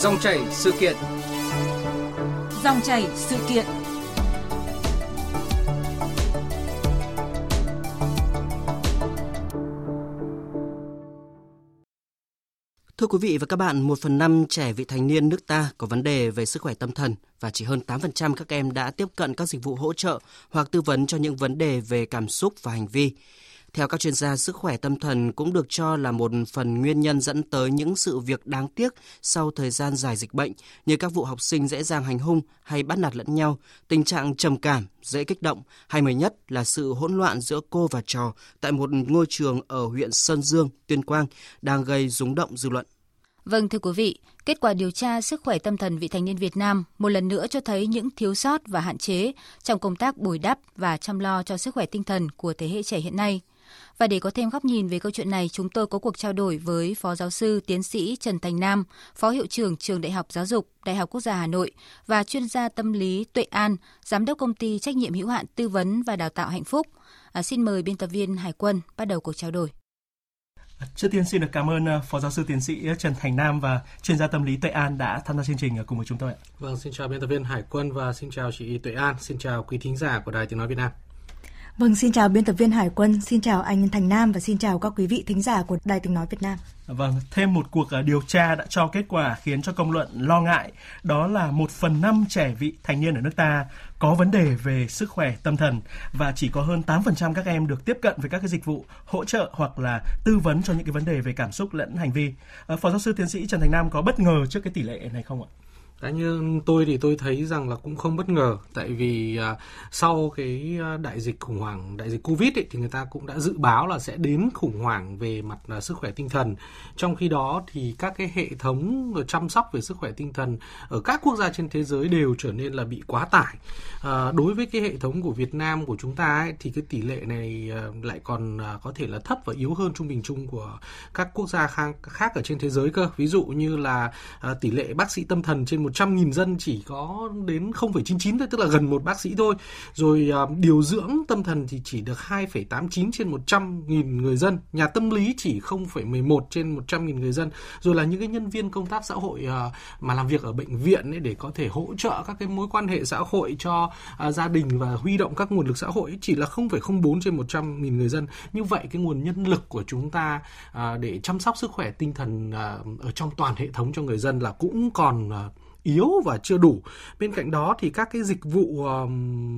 Dòng chảy sự kiện. Dòng chảy sự kiện. Thưa quý vị và các bạn, một phần năm trẻ vị thành niên nước ta có vấn đề về sức khỏe tâm thần và chỉ hơn 8% các em đã tiếp cận các dịch vụ hỗ trợ hoặc tư vấn cho những vấn đề về cảm xúc và hành vi. Theo các chuyên gia, sức khỏe tâm thần cũng được cho là một phần nguyên nhân dẫn tới những sự việc đáng tiếc sau thời gian dài dịch bệnh như các vụ học sinh dễ dàng hành hung hay bắt nạt lẫn nhau, tình trạng trầm cảm, dễ kích động hay mới nhất là sự hỗn loạn giữa cô và trò tại một ngôi trường ở huyện Sơn Dương, Tuyên Quang đang gây rúng động dư luận. Vâng thưa quý vị, kết quả điều tra sức khỏe tâm thần vị thành niên Việt Nam một lần nữa cho thấy những thiếu sót và hạn chế trong công tác bồi đắp và chăm lo cho sức khỏe tinh thần của thế hệ trẻ hiện nay. Và để có thêm góc nhìn về câu chuyện này, chúng tôi có cuộc trao đổi với Phó Giáo sư Tiến sĩ Trần Thành Nam, Phó Hiệu trưởng Trường Đại học Giáo dục, Đại học Quốc gia Hà Nội và chuyên gia tâm lý Tuệ An, Giám đốc công ty trách nhiệm hữu hạn tư vấn và đào tạo Hạnh Phúc. À, xin mời biên tập viên Hải Quân bắt đầu cuộc trao đổi. Trước tiên xin được cảm ơn ờ, Phó Giáo sư Tiến sĩ Trần Thành Nam và chuyên gia tâm lý Tuệ An đã tham gia chương trình ờ, cùng với chúng tôi. Vâng, xin chào biên tập viên Hải Quân và xin chào chị Tuệ An, xin chào quý thính giả của Đài Tiếng Nói Việt Nam. Vâng, xin chào biên tập viên Hải Quân, xin chào anh Thành Nam và xin chào các quý vị thính giả của Đài Tiếng Nói Việt Nam. Vâng, thêm một cuộc à, điều tra đã cho kết quả khiến cho công luận lo ngại, đó là một phần năm trẻ vị thành niên ở nước ta có vấn đề về sức khỏe tâm thần và chỉ có hơn 8% các em được tiếp cận với các cái dịch vụ hỗ trợ hoặc là tư vấn cho những cái vấn đề về cảm xúc lẫn hành vi. À, phó giáo sư tiến sĩ Trần Thành Nam có bất ngờ trước cái tỷ lệ này không ạ? Cá như tôi thì tôi thấy rằng là cũng không bất ngờ tại vì à, sau cái à, đại dịch khủng hoảng đại dịch Covid ấy, thì người ta cũng đã dự báo là sẽ đến khủng hoảng về mặt là sức khỏe tinh thần. Trong khi đó thì các cái hệ thống chăm sóc về sức khỏe tinh thần ở các quốc gia trên thế giới đều trở nên là bị quá tải. À, đối với cái hệ thống của Việt Nam của chúng ta ấy, thì cái tỷ lệ này à, lại còn à, có thể là thấp và yếu hơn trung bình chung của các quốc gia khác, khác ở trên thế giới cơ. Ví dụ như là à, tỷ lệ bác sĩ tâm thần trên một 100.000 dân chỉ có đến 0,99 thôi, tức là gần một bác sĩ thôi. Rồi uh, điều dưỡng tâm thần thì chỉ được 2,89 trên 100.000 người dân. Nhà tâm lý chỉ 0,11 trên 100.000 người dân. Rồi là những cái nhân viên công tác xã hội uh, mà làm việc ở bệnh viện ấy để có thể hỗ trợ các cái mối quan hệ xã hội cho uh, gia đình và huy động các nguồn lực xã hội chỉ là 0,04 trên 100.000 người dân. Như vậy cái nguồn nhân lực của chúng ta uh, để chăm sóc sức khỏe tinh thần uh, ở trong toàn hệ thống cho người dân là cũng còn uh, yếu và chưa đủ. Bên cạnh đó thì các cái dịch vụ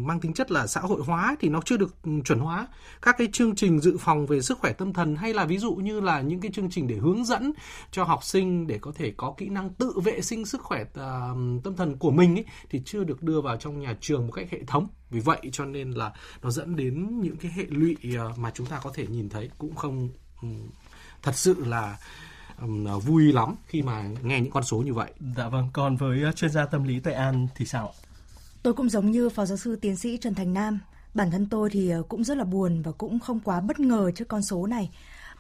mang tính chất là xã hội hóa thì nó chưa được chuẩn hóa. Các cái chương trình dự phòng về sức khỏe tâm thần hay là ví dụ như là những cái chương trình để hướng dẫn cho học sinh để có thể có kỹ năng tự vệ sinh sức khỏe uh, tâm thần của mình ấy, thì chưa được đưa vào trong nhà trường một cách hệ thống. Vì vậy cho nên là nó dẫn đến những cái hệ lụy uh, mà chúng ta có thể nhìn thấy cũng không um, thật sự là vui lắm khi mà nghe những con số như vậy. Dạ vâng, còn với chuyên gia tâm lý Tây An thì sao? Tôi cũng giống như Phó Giáo sư Tiến sĩ Trần Thành Nam. Bản thân tôi thì ờ, cũng rất là buồn và cũng không quá bất ngờ trước con số này.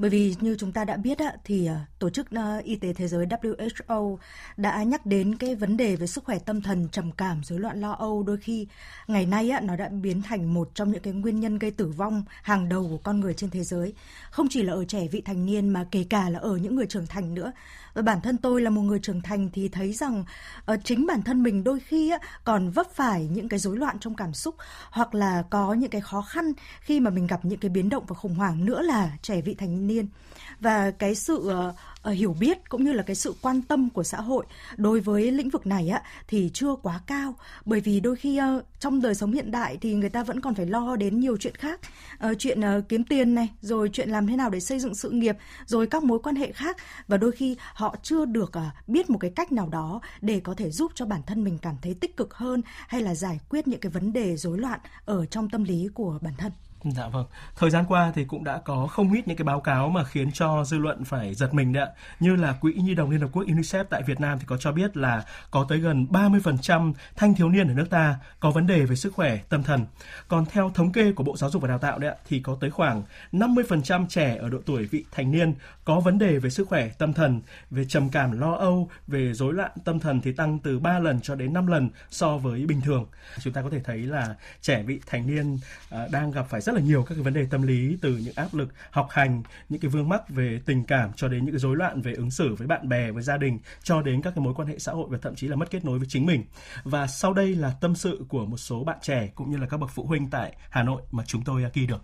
Bởi vì như chúng ta đã biết thì ờ, Tổ chức ờ, Y tế Thế giới WHO đã nhắc đến cái vấn đề về sức khỏe tâm thần, trầm cảm, rối loạn lo âu đôi khi ngày nay nó đã biến thành một trong những cái nguyên nhân gây tử vong hàng đầu của con người trên thế giới. Không chỉ là ở trẻ vị thành niên mà kể cả là ở những người trưởng thành nữa. Và bản thân tôi là một người trưởng thành thì thấy rằng uh, chính bản thân mình đôi khi á, còn vấp phải những cái rối loạn trong cảm xúc hoặc là có những cái khó khăn khi mà mình gặp những cái biến động và khủng hoảng nữa là trẻ vị thành niên và cái sự uh, hiểu biết cũng như là cái sự quan tâm của xã hội đối với lĩnh vực này á thì chưa quá cao. Bởi vì đôi khi uh, trong đời sống hiện đại thì người ta vẫn còn phải lo đến nhiều chuyện khác. Uh, chuyện uh, kiếm tiền này rồi chuyện làm thế nào để xây dựng sự nghiệp rồi các mối quan hệ khác. Và đôi khi họ chưa được uh, biết một cái cách nào đó để có thể giúp cho bản thân mình cảm thấy tích cực hơn hay là giải quyết những cái vấn đề rối loạn ở trong tâm lý của bản thân. Dạ vâng. Thời gian qua thì cũng đã có không ít những cái báo cáo mà khiến cho dư luận phải giật mình đấy ạ. Như là Quỹ Nhi đồng Liên Hợp Quốc UNICEF tại Việt Nam thì có cho biết là có tới gần 30% thanh thiếu niên ở nước ta có vấn đề về sức khỏe tâm thần. Còn theo thống kê của Bộ Giáo dục và Đào tạo đấy ạ, thì có tới khoảng 50% trẻ ở độ tuổi vị thành niên có vấn đề về sức khỏe tâm thần, về trầm cảm lo âu, về rối loạn tâm thần thì tăng từ 3 lần cho đến 5 lần so với bình thường. Chúng ta có thể thấy là trẻ vị thành niên à, đang gặp phải rất rất là nhiều các cái vấn đề tâm lý từ những áp lực học hành, những cái vương mắc về tình cảm cho đến những cái rối loạn về ứng xử với bạn bè, với gia đình cho đến các cái mối quan hệ xã hội và thậm chí là mất kết nối với chính mình. Và sau đây là tâm sự của một số bạn trẻ cũng như là các bậc phụ huynh tại Hà Nội mà chúng tôi à, ghi được.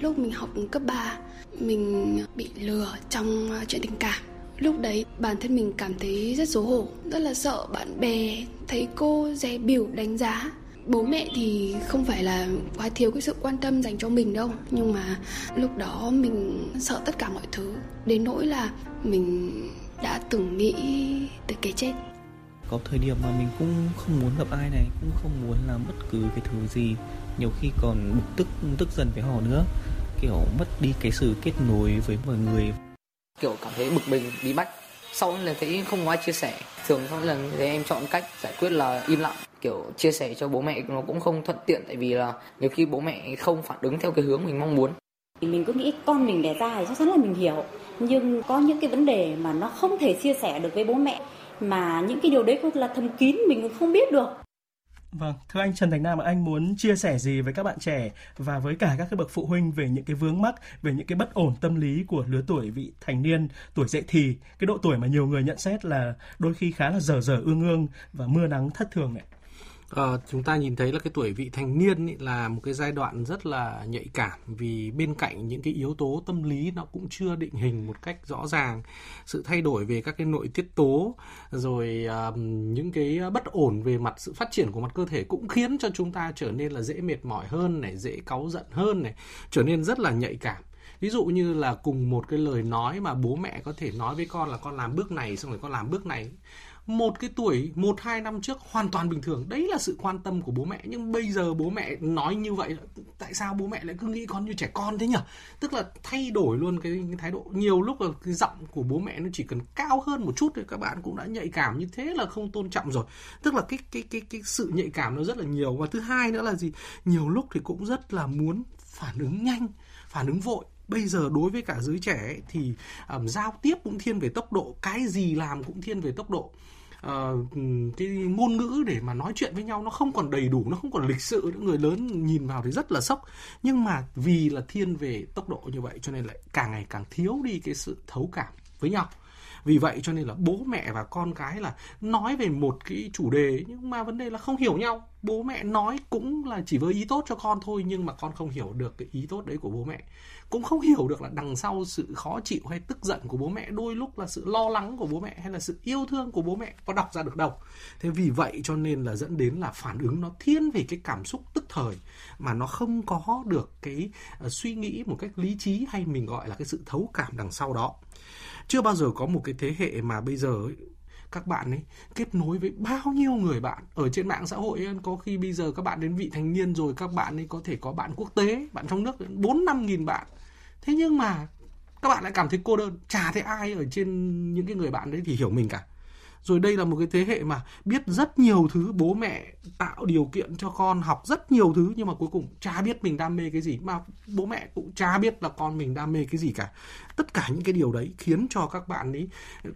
Lúc mình học cấp 3, mình bị lừa trong à, chuyện tình cảm. Lúc đấy bản thân mình cảm thấy rất xấu hổ, rất là sợ bạn bè, thấy cô dè biểu đánh giá. Bố mẹ thì không phải là quá thiếu cái sự quan tâm dành cho mình đâu. Nhưng mà lúc đó mình sợ tất cả mọi thứ. Đến nỗi là mình đã từng nghĩ tới cái chết. Có thời điểm mà mình cũng không muốn gặp ai này Cũng không muốn làm bất cứ cái thứ gì. Nhiều khi còn bực tức, tức giận với họ nữa. Kiểu mất đi cái sự kết nối với mọi người. Kiểu cảm thấy bực mình bí bách sau là thấy không có ai chia sẻ. Thường sau lần thì em chọn cách giải quyết là im lặng kiểu chia sẻ cho bố mẹ nó cũng không thuận tiện tại vì là nhiều khi bố mẹ không phản ứng theo cái hướng mình mong muốn. Mình cứ nghĩ con mình đẻ ra thì chắc chắn là mình hiểu. Nhưng có những cái vấn đề mà nó không thể chia sẻ được với bố mẹ mà những cái điều đấy là thầm kín mình không biết được. Vâng, thưa anh Trần Thành Nam, anh muốn chia sẻ gì với các bạn trẻ và với cả các cái bậc phụ huynh về những cái vướng mắc, về những cái bất ổn tâm lý của lứa tuổi vị thành niên, tuổi dậy thì, cái độ tuổi mà nhiều người nhận xét là đôi khi khá là dở dở ương ương và mưa nắng thất thường này. À, chúng ta nhìn thấy là cái tuổi vị thành niên ý, là một cái giai đoạn rất là nhạy cảm vì bên cạnh những cái yếu tố tâm lý nó cũng chưa định hình một cách rõ ràng. Sự thay đổi về các cái nội tiết tố rồi uh, những cái bất ổn về mặt sự phát triển của mặt cơ thể cũng khiến cho chúng ta trở nên là dễ mệt mỏi hơn này dễ cáu giận hơn này trở nên rất là nhạy cảm. Ví dụ như là cùng một cái lời nói mà bố mẹ có thể nói với con là con làm bước này xong rồi con làm bước này một cái tuổi một hai năm trước hoàn toàn bình thường. Đấy là sự quan tâm của bố mẹ. Nhưng bây giờ bố mẹ nói như vậy tại sao bố mẹ lại cứ nghĩ con như trẻ con thế nhỉ? Tức là thay đổi luôn cái, cái thái độ. Nhiều lúc là cái giọng của bố mẹ nó chỉ cần cao hơn một chút thì các bạn cũng đã nhạy cảm như thế là không tôn trọng rồi. Tức là cái cái cái cái sự nhạy cảm nó rất là nhiều. Và thứ hai nữa là gì? Nhiều lúc thì cũng rất là muốn phản ứng nhanh phản ứng vội. Bây giờ đối với cả giới trẻ ấy, thì um, giao tiếp cũng thiên về tốc độ cái gì làm cũng thiên về tốc độ uh, cái ngôn ngữ để mà nói chuyện với nhau nó không còn đầy đủ nó không còn lịch sự. Những người lớn nhìn vào thì rất là sốc. Nhưng mà vì là thiên về tốc độ như vậy cho nên lại càng ngày càng thiếu đi cái sự thấu cảm với nhau vì vậy cho nên là bố mẹ và con cái là nói về một cái chủ đề nhưng mà vấn đề là không hiểu nhau. Bố mẹ nói cũng là chỉ với ý tốt cho con thôi nhưng mà con không hiểu được cái ý tốt đấy của bố mẹ. Cũng không hiểu được là đằng sau sự khó chịu hay tức giận của bố mẹ, đôi lúc là sự lo lắng của bố mẹ hay là sự yêu thương của bố mẹ có đọc ra được đâu. Thế vì vậy cho nên là dẫn đến là phản ứng nó thiên về cái cảm xúc tức thời mà nó không có được cái ờ, suy nghĩ một cách lý trí hay mình gọi là cái sự thấu cảm đằng sau đó chưa bao giờ có một cái thế hệ mà bây giờ ấy, các bạn ấy kết nối với bao nhiêu người bạn ở trên mạng xã hội ấy, có khi bây giờ các bạn đến vị thành niên rồi các bạn ấy có thể có bạn quốc tế bạn trong nước bốn năm nghìn bạn. Thế nhưng mà các bạn lại cảm thấy cô đơn. Chả thấy ai ở trên những cái người bạn đấy thì hiểu mình cả rồi đây là một cái thế hệ mà biết rất nhiều thứ, bố mẹ tạo điều kiện cho con học rất nhiều thứ, nhưng mà cuối cùng cha biết mình đam mê cái gì. Mà bố mẹ cũng cha biết là con mình đam mê cái gì cả. Tất cả những cái điều đấy khiến cho các bạn ấy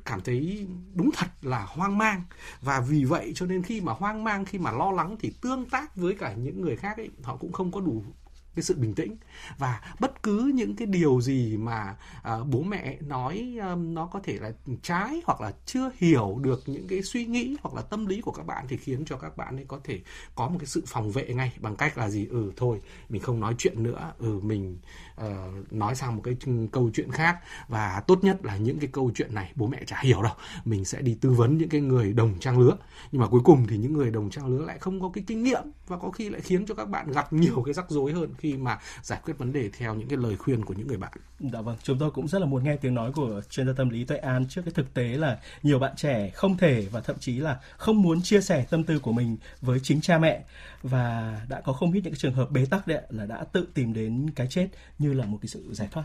cảm thấy đúng thật là hoang mang. Và vì vậy cho nên khi mà hoang mang, khi mà lo lắng thì tương tác với cả những người khác ấy, họ cũng không có đủ cái sự bình tĩnh. Và bất cứ những cái điều gì mà à, bố mẹ nói um, nó có thể là trái hoặc là chưa hiểu được những cái suy nghĩ hoặc là tâm lý của các bạn thì khiến cho các bạn ấy có thể có một cái sự phòng vệ ngay bằng cách là gì? Ừ thôi mình không nói chuyện nữa. Ừ mình uh, nói sang một cái câu chuyện khác. Và tốt nhất là những cái câu chuyện này bố mẹ chả hiểu đâu. Mình sẽ đi tư vấn những cái người đồng trang lứa. Nhưng mà cuối cùng thì những người đồng trang lứa lại không có cái kinh nghiệm và có khi lại khiến cho các bạn gặp nhiều cái rắc rối hơn khi mà giải quyết vấn đề theo những cái lời khuyên của những người bạn. Dạ vâng, chúng tôi cũng rất là muốn nghe tiếng nói của chuyên gia tâm lý Tuệ An trước cái thực tế là nhiều bạn trẻ không thể và thậm chí là không muốn chia sẻ tâm tư của mình với chính cha mẹ. Và đã có không ít những cái trường hợp bế tắc đấy là đã tự tìm đến cái chết như là một cái sự giải thoát.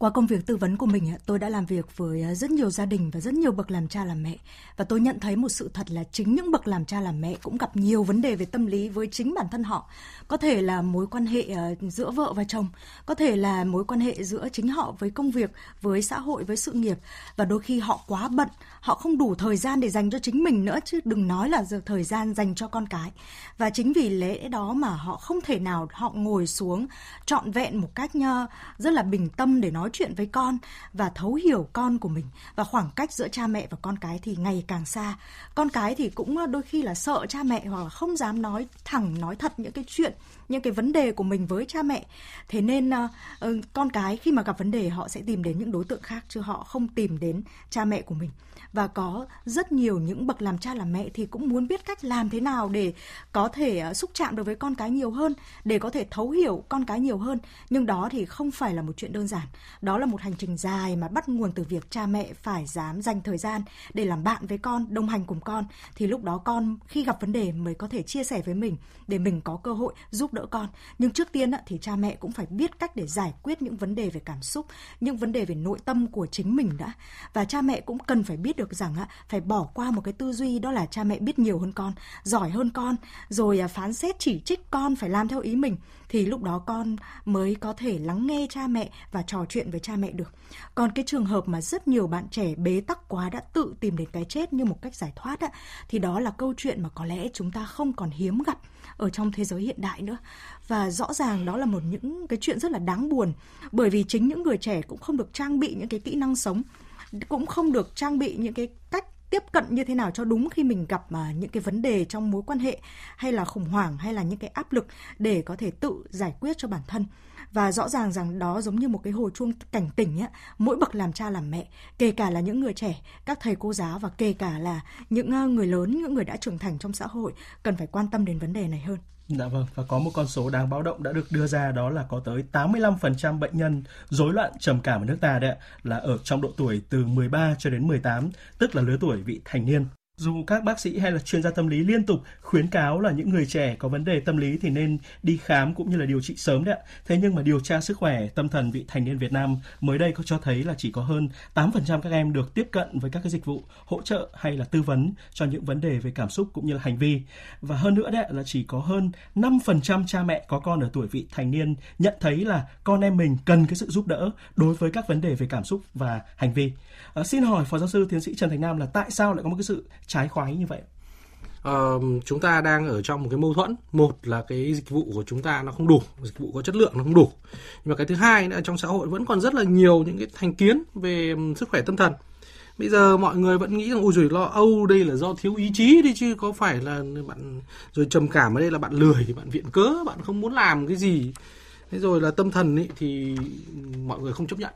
Qua công việc tư vấn của mình, tôi đã làm việc với à, rất nhiều gia đình và rất nhiều bậc làm cha làm mẹ. Và tôi nhận thấy một sự thật là chính những bậc làm cha làm mẹ cũng gặp nhiều vấn đề về tâm lý với chính bản thân họ. Có thể là mối quan hệ à, giữa vợ và chồng, có thể là mối quan hệ giữa chính họ với công việc, với xã hội, với sự nghiệp. Và đôi khi họ quá bận, họ không đủ thời gian để dành cho chính mình nữa chứ đừng nói là giờ thời gian dành cho con cái. Và chính vì lẽ đó mà họ không thể nào họ ngồi xuống trọn vẹn một cách rất là bình tâm để nói nói chuyện với con và thấu hiểu con của mình. Và khoảng cách giữa cha mẹ và con cái thì ngày càng xa. Con cái thì cũng ờ, đôi khi là sợ cha mẹ hoặc là không dám nói thẳng, nói thật những cái chuyện những cái vấn đề của mình với cha mẹ. Thế nên uh, con cái khi mà gặp vấn đề họ sẽ tìm đến những đối tượng khác chứ họ không tìm đến cha mẹ của mình. Và có rất nhiều những bậc làm cha làm mẹ thì cũng muốn biết cách làm thế nào để có thể uh, xúc chạm được với con cái nhiều hơn để có thể thấu hiểu con cái nhiều hơn. Nhưng đó thì không phải là một chuyện đơn giản. Đó là một hành trình dài mà bắt nguồn từ việc cha mẹ phải dám dành thời gian để làm bạn với con đồng hành cùng con. Thì lúc đó con khi gặp vấn đề mới có thể chia sẻ với mình để mình có cơ hội giúp đỡ con. Nhưng trước tiên thì cha mẹ cũng phải biết cách để giải quyết những vấn đề về cảm xúc, những vấn đề về nội tâm của chính mình đã. Và cha mẹ cũng cần phải biết được rằng phải bỏ qua một cái tư duy đó là cha mẹ biết nhiều hơn con, giỏi hơn con, rồi à, phán xét chỉ trích con phải làm theo ý mình thì lúc đó con mới có thể lắng nghe cha mẹ và trò chuyện với cha mẹ được. Còn cái trường hợp mà rất nhiều bạn trẻ bế tắc quá đã tự tìm đến cái chết như một cách giải thoát á, thì đó là câu chuyện mà có lẽ chúng ta không còn hiếm gặp ở trong thế giới hiện đại nữa và rõ ràng đó là một những cái chuyện rất là đáng buồn bởi vì chính những người trẻ cũng không được trang bị những cái kỹ năng sống cũng không được trang bị những cái cách tiếp cận như thế nào cho đúng khi mình gặp mà những cái vấn đề trong mối quan hệ hay là khủng hoảng hay là những cái áp lực để có thể tự giải quyết cho bản thân? Và rõ ràng rằng đó giống như một cái hồi chuông cảnh tỉnh ấy, mỗi bậc làm cha làm mẹ kể cả là những người trẻ các thầy cô giáo và kể cả là những ờ, người lớn những người đã trưởng thành trong xã hội cần phải quan tâm đến vấn đề này hơn Dạ vâng, và có một con số đáng báo động đã được đưa ra đó là có tới 85% bệnh nhân rối loạn trầm cảm ở nước ta đấy ạ, là ở trong độ tuổi từ 13 cho đến 18, tức là lứa tuổi vị thành niên. Dù các bác sĩ hay là chuyên gia tâm lý liên tục khuyến cáo là những người trẻ có vấn đề tâm lý thì nên đi khám cũng như là điều trị sớm đấy ạ. Thế nhưng mà điều tra sức khỏe tâm thần vị thành niên Việt Nam mới đây có cho thấy là chỉ có hơn 8% các em được tiếp cận với các cái dịch vụ hỗ trợ hay là tư vấn cho những vấn đề về cảm xúc cũng như là hành vi. Và hơn nữa đấy là chỉ có hơn 5% cha mẹ có con ở tuổi vị thành niên nhận thấy là con em mình cần cái sự giúp đỡ đối với các vấn đề về cảm xúc và hành vi. À, xin hỏi Phó giáo sư tiến sĩ Trần Thành Nam là tại sao lại có một cái sự trái khoái như vậy? Uh, chúng ta đang ở trong một cái mâu thuẫn. Một là cái dịch vụ của chúng ta nó không đủ dịch vụ có chất lượng nó không đủ. Nhưng mà cái thứ hai nữa trong xã hội vẫn còn rất là nhiều những cái thành kiến về sức khỏe tâm thần. Bây giờ mọi người vẫn nghĩ rằng ôi rồi lo âu đây là do thiếu ý chí đi chứ có phải là bạn rồi trầm cảm ở đây là bạn lười thì bạn viện cớ bạn không muốn làm cái gì. Thế rồi là tâm thần ấy thì mọi người không chấp nhận.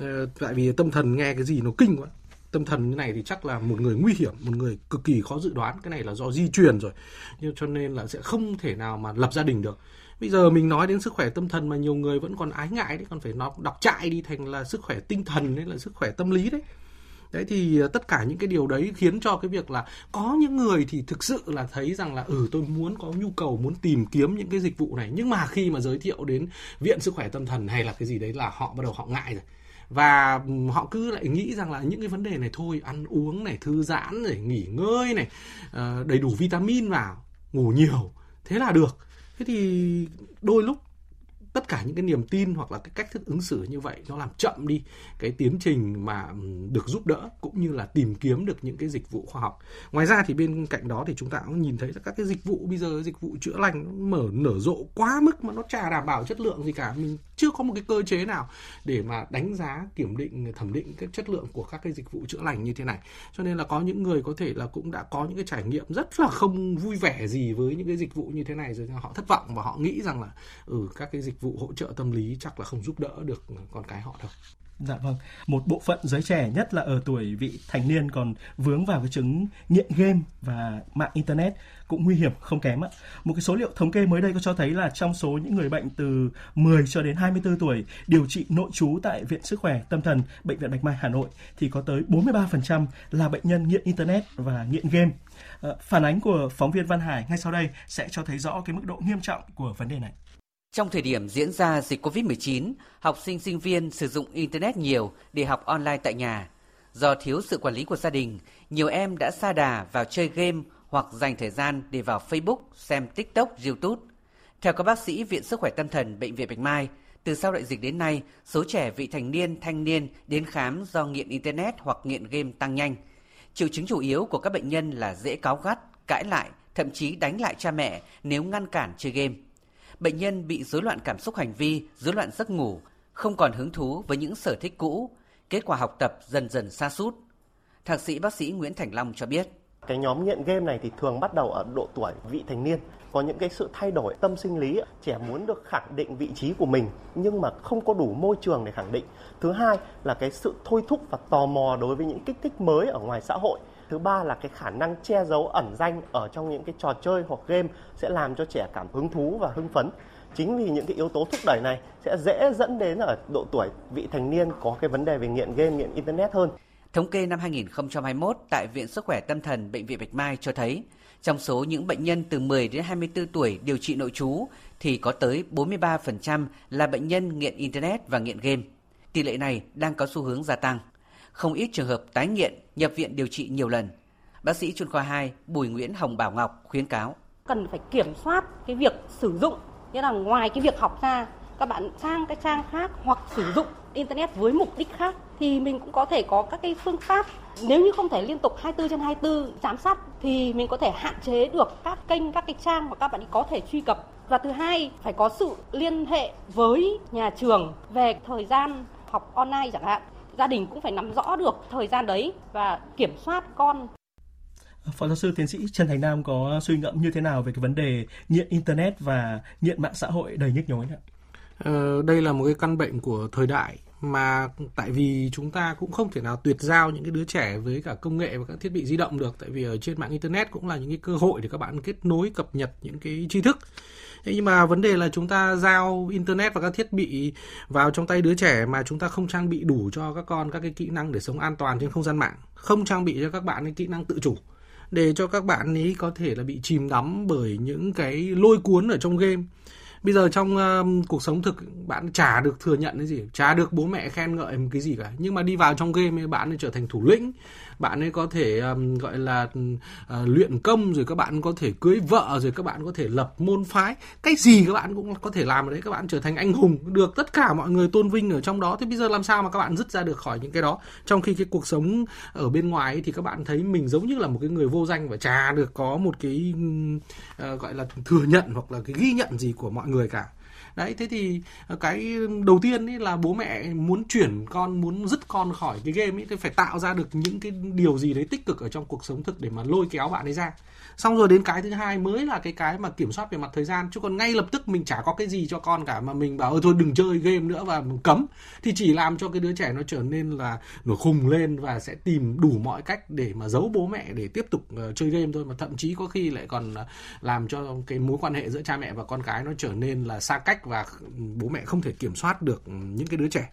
Ờ, tại vì tâm thần nghe cái gì nó kinh quá tâm thần như này thì chắc là một người nguy hiểm, một người cực kỳ khó dự đoán. Cái này là do di truyền rồi. Nhưng cho nên là sẽ không thể nào mà lập gia đình được. Bây giờ mình nói đến sức khỏe tâm thần mà nhiều người vẫn còn ái ngại đấy, còn phải nó đọc trại đi thành là sức khỏe tinh thần đấy, là sức khỏe tâm lý đấy. Đấy thì ờ, tất cả những cái điều đấy khiến cho cái việc là có những người thì thực sự là thấy rằng là ừ tôi muốn có nhu cầu, muốn tìm kiếm những cái dịch vụ này. Nhưng mà khi mà giới thiệu đến viện sức khỏe tâm thần hay là cái gì đấy là họ bắt đầu họ ngại rồi và họ cứ lại nghĩ rằng là những cái vấn đề này thôi, ăn uống này, thư giãn này, nghỉ ngơi này ờ, đầy đủ vitamin vào, ngủ nhiều, thế là được. Thế thì đôi lúc tất cả những cái niềm tin hoặc là cái cách thức ứng xử như vậy nó làm chậm đi cái tiến trình mà ừ, được giúp đỡ cũng như là tìm kiếm được những cái dịch vụ khoa học. Ngoài ra thì bên cạnh đó thì chúng ta cũng nhìn thấy các cái dịch vụ bây giờ, dịch vụ chữa lành nó mở, nở rộ quá mức mà nó chả đảm bảo chất lượng gì cả. Mình chưa có một cái cơ chế nào để mà đánh giá, kiểm định, thẩm định cái chất lượng của các cái dịch vụ chữa lành như thế này. Cho nên là có những người có thể là cũng đã có những cái trải nghiệm rất là không vui vẻ gì với những cái dịch vụ như thế này rồi họ thất vọng và họ nghĩ rằng là ừ các cái dịch vụ hỗ trợ tâm lý chắc là không giúp đỡ được con cái họ đâu Dạ vâng, một bộ phận giới trẻ nhất là ở tuổi vị thành niên còn vướng vào cái chứng nghiện game và mạng internet cũng nguy hiểm không kém ạ. Một cái số liệu thống kê mới đây có cho thấy là trong số những người bệnh từ 10 cho đến 24 tuổi điều trị nội trú tại Viện Sức khỏe Tâm thần Bệnh viện Bạch Mai Hà Nội thì có tới 43% là bệnh nhân nghiện internet và nghiện game. Ờ, phản ánh của phóng viên Văn Hải ngay sau đây sẽ cho thấy rõ cái mức độ nghiêm trọng của vấn đề này. Trong thời điểm diễn ra dịch COVID-19, học sinh sinh viên sử dụng internet nhiều để học online tại nhà. Do thiếu sự quản lý của gia đình, nhiều em đã xa đà vào chơi game hoặc dành thời gian để vào Facebook, xem TikTok, YouTube. Theo các bác sĩ Viện Sức khỏe Tâm thần Bệnh viện Bạch Mai, từ sau đại dịch đến nay, số trẻ vị thành niên, thanh niên đến khám do nghiện Internet hoặc nghiện game tăng nhanh. Triệu chứng chủ yếu của các bệnh nhân là dễ cáu gắt, cãi lại, thậm chí đánh lại cha mẹ nếu ngăn cản chơi game. Bệnh nhân bị rối loạn cảm xúc hành vi, rối loạn giấc ngủ, không còn hứng thú với những sở thích cũ, kết quả học tập dần dần sa sút. Thạc sĩ bác sĩ Nguyễn Thành Long cho biết. Cái nhóm nghiện game này thì thường bắt đầu ở độ tuổi vị thành niên, có những cái sự thay đổi tâm sinh lý, trẻ muốn được khẳng định vị trí của mình nhưng mà không có đủ môi trường để khẳng định. Thứ hai là cái sự thôi thúc và tò mò đối với những kích thích mới ở ngoài xã hội. Thứ ba là cái khả năng che giấu ẩn danh ở trong những cái trò chơi hoặc game sẽ làm cho trẻ cảm hứng thú và hưng phấn chính vì những cái yếu tố thúc đẩy này sẽ dễ dẫn đến ở độ tuổi vị thành niên có cái vấn đề về nghiện game, nghiện internet hơn. Thống kê năm 2021 tại Viện Sức khỏe Tâm thần Bệnh viện Bạch Mai cho thấy, trong số những bệnh nhân từ 10 đến 24 tuổi điều trị nội trú thì có tới 43% là bệnh nhân nghiện internet và nghiện game. Tỷ lệ này đang có xu hướng gia tăng. Không ít trường hợp tái nghiện, nhập viện điều trị nhiều lần. Bác sĩ chuyên khoa 2 Bùi Nguyễn Hồng Bảo Ngọc khuyến cáo. Cần phải kiểm soát cái việc sử dụng, nghĩa là ngoài cái việc học ra, các bạn sang cái trang khác hoặc sử dụng internet với mục đích khác thì mình cũng có thể có các cái phương pháp. Nếu như không thể liên tục 24 trên 24 giám sát thì mình có thể hạn chế được các kênh, các cái trang mà các bạn có thể truy cập. Và thứ hai, phải có sự liên hệ với nhà trường về thời gian học online chẳng hạn gia đình cũng phải nắm rõ được thời gian đấy và kiểm soát con. Phó giáo sư tiến sĩ Trần Thành Nam có suy ngẫm như thế nào về cái vấn đề nghiện internet và nghiện mạng xã hội đầy nhức nhối ạ? Ờ, đây là một cái căn bệnh của thời đại mà tại vì chúng ta cũng không thể nào tuyệt giao những cái đứa trẻ với cả công nghệ và các thiết bị di động được. Tại vì ở trên mạng internet cũng là những cái cơ hội để các bạn kết nối cập nhật những cái tri thức Thế nhưng mà vấn đề là chúng ta giao internet và các thiết bị vào trong tay đứa trẻ mà chúng ta không trang bị đủ cho các con các cái kỹ năng để sống an toàn trên không gian mạng, không trang bị cho các bạn cái kỹ năng tự chủ để cho các bạn ấy có thể là bị chìm đắm bởi những cái lôi cuốn ở trong game. Bây giờ trong uh, cuộc sống thực bạn chả được thừa nhận cái gì chả được bố mẹ khen ngợi một cái gì cả. Nhưng mà đi vào trong game bạn ấy trở thành thủ lĩnh bạn ấy có thể um, gọi là uh, luyện công rồi các bạn có thể cưới vợ rồi các bạn có thể lập môn phái. Cái gì các bạn cũng có thể làm ở đấy các bạn trở thành anh hùng được tất cả mọi người tôn vinh ở trong đó. Thế bây giờ làm sao mà các bạn dứt ra được khỏi những cái đó? Trong khi cái cuộc sống ở bên ngoài ấy, thì các bạn thấy mình giống như là một cái người vô danh và chả được có một cái uh, gọi là thừa nhận hoặc là cái ghi nhận gì của mọi người cả đấy, thế thì ờ, cái đầu tiên ấy là bố mẹ muốn chuyển con, muốn dứt con khỏi cái game ấy thì phải tạo ra được những cái điều gì đấy tích cực ở trong cuộc sống thực để mà lôi kéo bạn ấy ra xong rồi đến cái thứ hai mới là cái cái mà kiểm soát về mặt thời gian. Chứ còn ngay lập tức mình chả có cái gì cho con cả mà mình bảo ờ, thôi đừng chơi game nữa và cấm. Thì chỉ làm cho cái đứa trẻ nó trở nên là nổi khùng lên và sẽ tìm đủ mọi cách để mà giấu bố mẹ để tiếp tục uh, chơi game thôi. Mà thậm chí có khi lại còn uh, làm cho cái mối quan hệ giữa cha mẹ và con cái nó trở nên là xa cách và bố mẹ không thể kiểm soát được những cái đứa trẻ.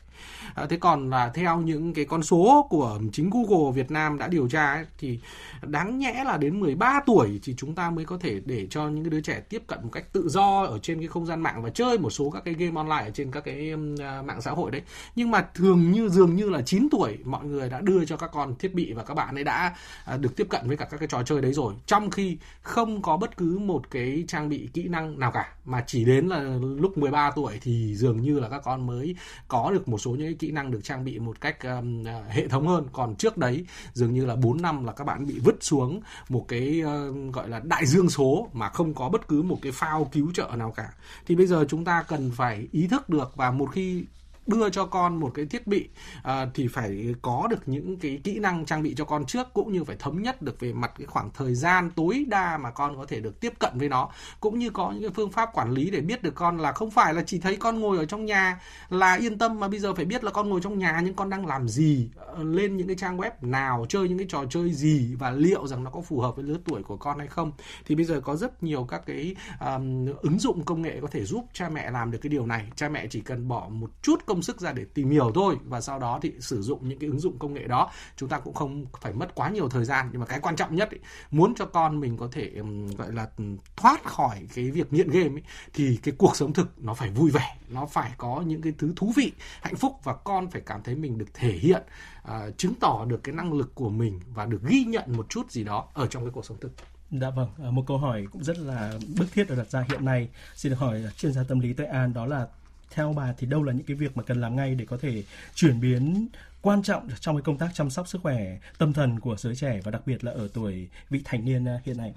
À, thế còn là theo những cái con số của chính Google Việt Nam đã điều tra ấy, thì đáng nhẽ là đến 13 tuổi thì chúng ta mới có thể để cho những cái đứa trẻ tiếp cận một cách tự do ở trên cái không gian mạng và chơi một số các cái game online ở trên các cái uh, mạng xã hội đấy. Nhưng mà thường như dường như là 9 tuổi mọi người đã đưa cho các con thiết bị và các bạn ấy đã uh, được tiếp cận với cả các cái trò chơi đấy rồi. Trong khi không có bất cứ một cái trang bị kỹ năng nào cả mà chỉ đến là lúc 13 tuổi thì dường như là các con mới có được một số số những cái kỹ năng được trang bị một cách um, à, hệ thống hơn. Còn trước đấy dường như là 4 năm là các bạn bị vứt xuống một cái uh, gọi là đại dương số mà không có bất cứ một cái phao cứu trợ nào cả. Thì bây giờ chúng ta cần phải ý thức được và một khi đưa cho con một cái thiết bị à, thì phải có được những cái kỹ năng trang bị cho con trước cũng như phải thống nhất được về mặt cái khoảng thời gian tối đa mà con có thể được tiếp cận với nó. Cũng như có những cái phương pháp quản lý để biết được con là không phải là chỉ thấy con ngồi ở trong nhà là yên tâm mà bây giờ phải biết là con ngồi trong nhà nhưng con đang làm gì ờ, lên những cái trang web nào chơi những cái trò chơi gì và liệu rằng nó có phù hợp với lứa tuổi của con hay không. Thì bây giờ có rất nhiều các cái um, ứng dụng công nghệ có thể giúp cha mẹ làm được cái điều này. Cha mẹ chỉ cần bỏ một chút công sức ra để tìm hiểu thôi và sau đó thì sử dụng những cái ứng dụng công nghệ đó chúng ta cũng không phải mất quá nhiều thời gian nhưng mà cái quan trọng nhất ý, muốn cho con mình có thể gọi là thoát khỏi cái việc nghiện game ấy, thì cái cuộc sống thực nó phải vui vẻ nó phải có những cái thứ thú vị hạnh phúc và con phải cảm thấy mình được thể hiện uh, chứng tỏ được cái năng lực của mình và được ghi nhận một chút gì đó ở trong cái cuộc sống thực Dạ vâng, à, một câu hỏi cũng rất là bức thiết được đặt ra hiện nay. Xin được hỏi chuyên gia tâm lý Tây An đó là theo bà thì đâu là những cái việc mà cần làm ngay để có thể chuyển biến quan trọng trong cái công tác chăm sóc sức khỏe tâm thần của giới trẻ và đặc biệt là ở tuổi vị thành niên à, hiện nay?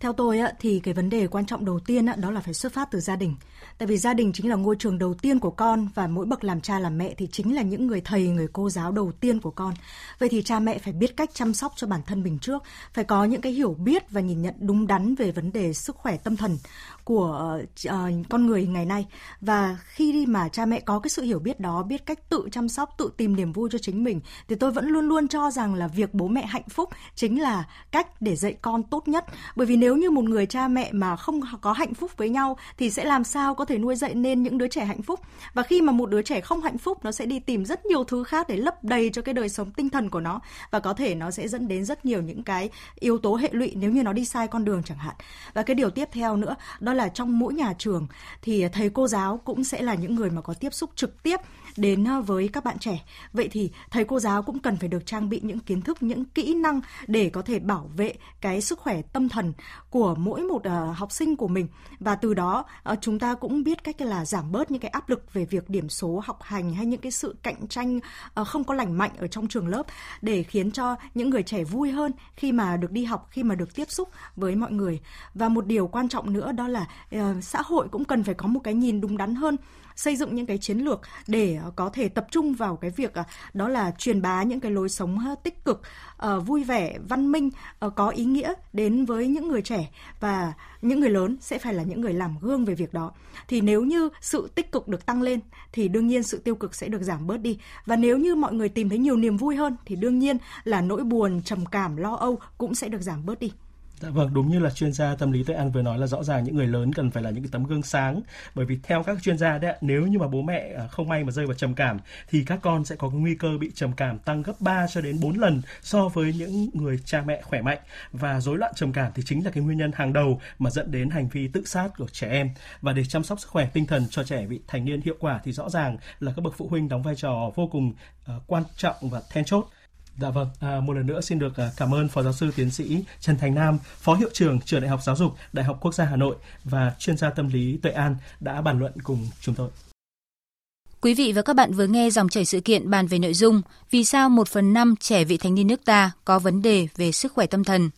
Theo tôi thì cái vấn đề quan trọng đầu tiên đó là phải xuất phát từ gia đình. Tại vì gia đình chính là ngôi trường đầu tiên của con và mỗi bậc làm cha làm mẹ thì chính là những người thầy, người cô giáo đầu tiên của con. Vậy thì cha mẹ phải biết cách chăm sóc cho bản thân mình trước, phải có những cái hiểu biết và nhìn nhận đúng đắn về vấn đề sức khỏe tâm thần của uh, con người ngày nay và khi đi mà cha mẹ có cái sự hiểu biết đó biết cách tự chăm sóc tự tìm niềm vui cho chính mình thì tôi vẫn luôn luôn cho rằng là việc bố mẹ hạnh phúc chính là cách để dạy con tốt nhất bởi vì nếu như một người cha mẹ mà không có hạnh phúc với nhau thì sẽ làm sao có thể nuôi dạy nên những đứa trẻ hạnh phúc? Và khi mà một đứa trẻ không hạnh phúc, nó sẽ đi tìm rất nhiều thứ khác để lấp đầy cho cái đời sống tinh thần của nó. Và có thể nó sẽ dẫn đến rất nhiều những cái yếu tố hệ lụy nếu như nó đi sai con đường chẳng hạn. Và cái điều tiếp theo nữa, đó là trong mỗi nhà trường thì thầy cô giáo cũng sẽ là những người mà có tiếp xúc trực tiếp đến ờ, với các bạn trẻ. Vậy thì thầy cô giáo cũng cần phải được trang bị những kiến thức, những kỹ năng để có thể bảo vệ cái sức khỏe tâm thần của mỗi một ờ, học sinh của mình và từ đó ờ, chúng ta cũng biết cách là giảm bớt những cái áp lực về việc điểm số học hành hay những cái sự cạnh tranh không có lành mạnh ở trong trường lớp để khiến cho những người trẻ vui hơn khi mà được đi học, khi mà được tiếp xúc với mọi người. Và một điều quan trọng nữa đó là xã hội cũng cần phải có một cái nhìn đúng đắn hơn xây dựng những cái chiến lược để ờ, có thể tập trung vào cái việc ờ, đó là truyền bá những cái lối sống tích cực, ờ, vui vẻ, văn minh, có ý nghĩa đến với những người trẻ và những người lớn sẽ phải là những người làm gương về việc đó. Thì nếu như sự tích cực được tăng lên thì đương nhiên sự tiêu cực sẽ được giảm bớt đi. Và nếu như mọi người tìm thấy nhiều niềm vui hơn thì đương nhiên là nỗi buồn, trầm cảm, lo âu cũng sẽ được giảm bớt đi. Dạ vâng, đúng như là chuyên gia tâm lý Tây An vừa nói là rõ ràng những người lớn cần phải là những cái tấm gương sáng. Bởi vì theo các chuyên gia đấy nếu như mà bố mẹ à, không may mà rơi vào trầm cảm thì các con sẽ có cái nguy cơ bị trầm cảm tăng gấp 3 cho đến 4 lần so với những người cha mẹ khỏe mạnh. Và rối loạn trầm cảm thì chính là cái nguyên nhân hàng đầu mà dẫn đến hành vi tự sát của trẻ em. Và để chăm sóc sức khỏe tinh thần cho trẻ vị thành niên hiệu quả thì rõ ràng là các bậc phụ huynh đóng vai trò vô cùng uh, quan trọng và then chốt. Dạ vâng, à, một lần nữa xin được à, cảm ơn Phó Giáo sư Tiến sĩ Trần Thành Nam, Phó Hiệu trưởng Trường Đại học Giáo dục Đại học Quốc gia Hà Nội và chuyên gia tâm lý Tuệ An đã bàn luận cùng chúng tôi. Quý vị và các bạn vừa nghe dòng chảy sự kiện bàn về nội dung Vì sao một phần năm trẻ vị thành niên nước ta có vấn đề về sức khỏe tâm thần.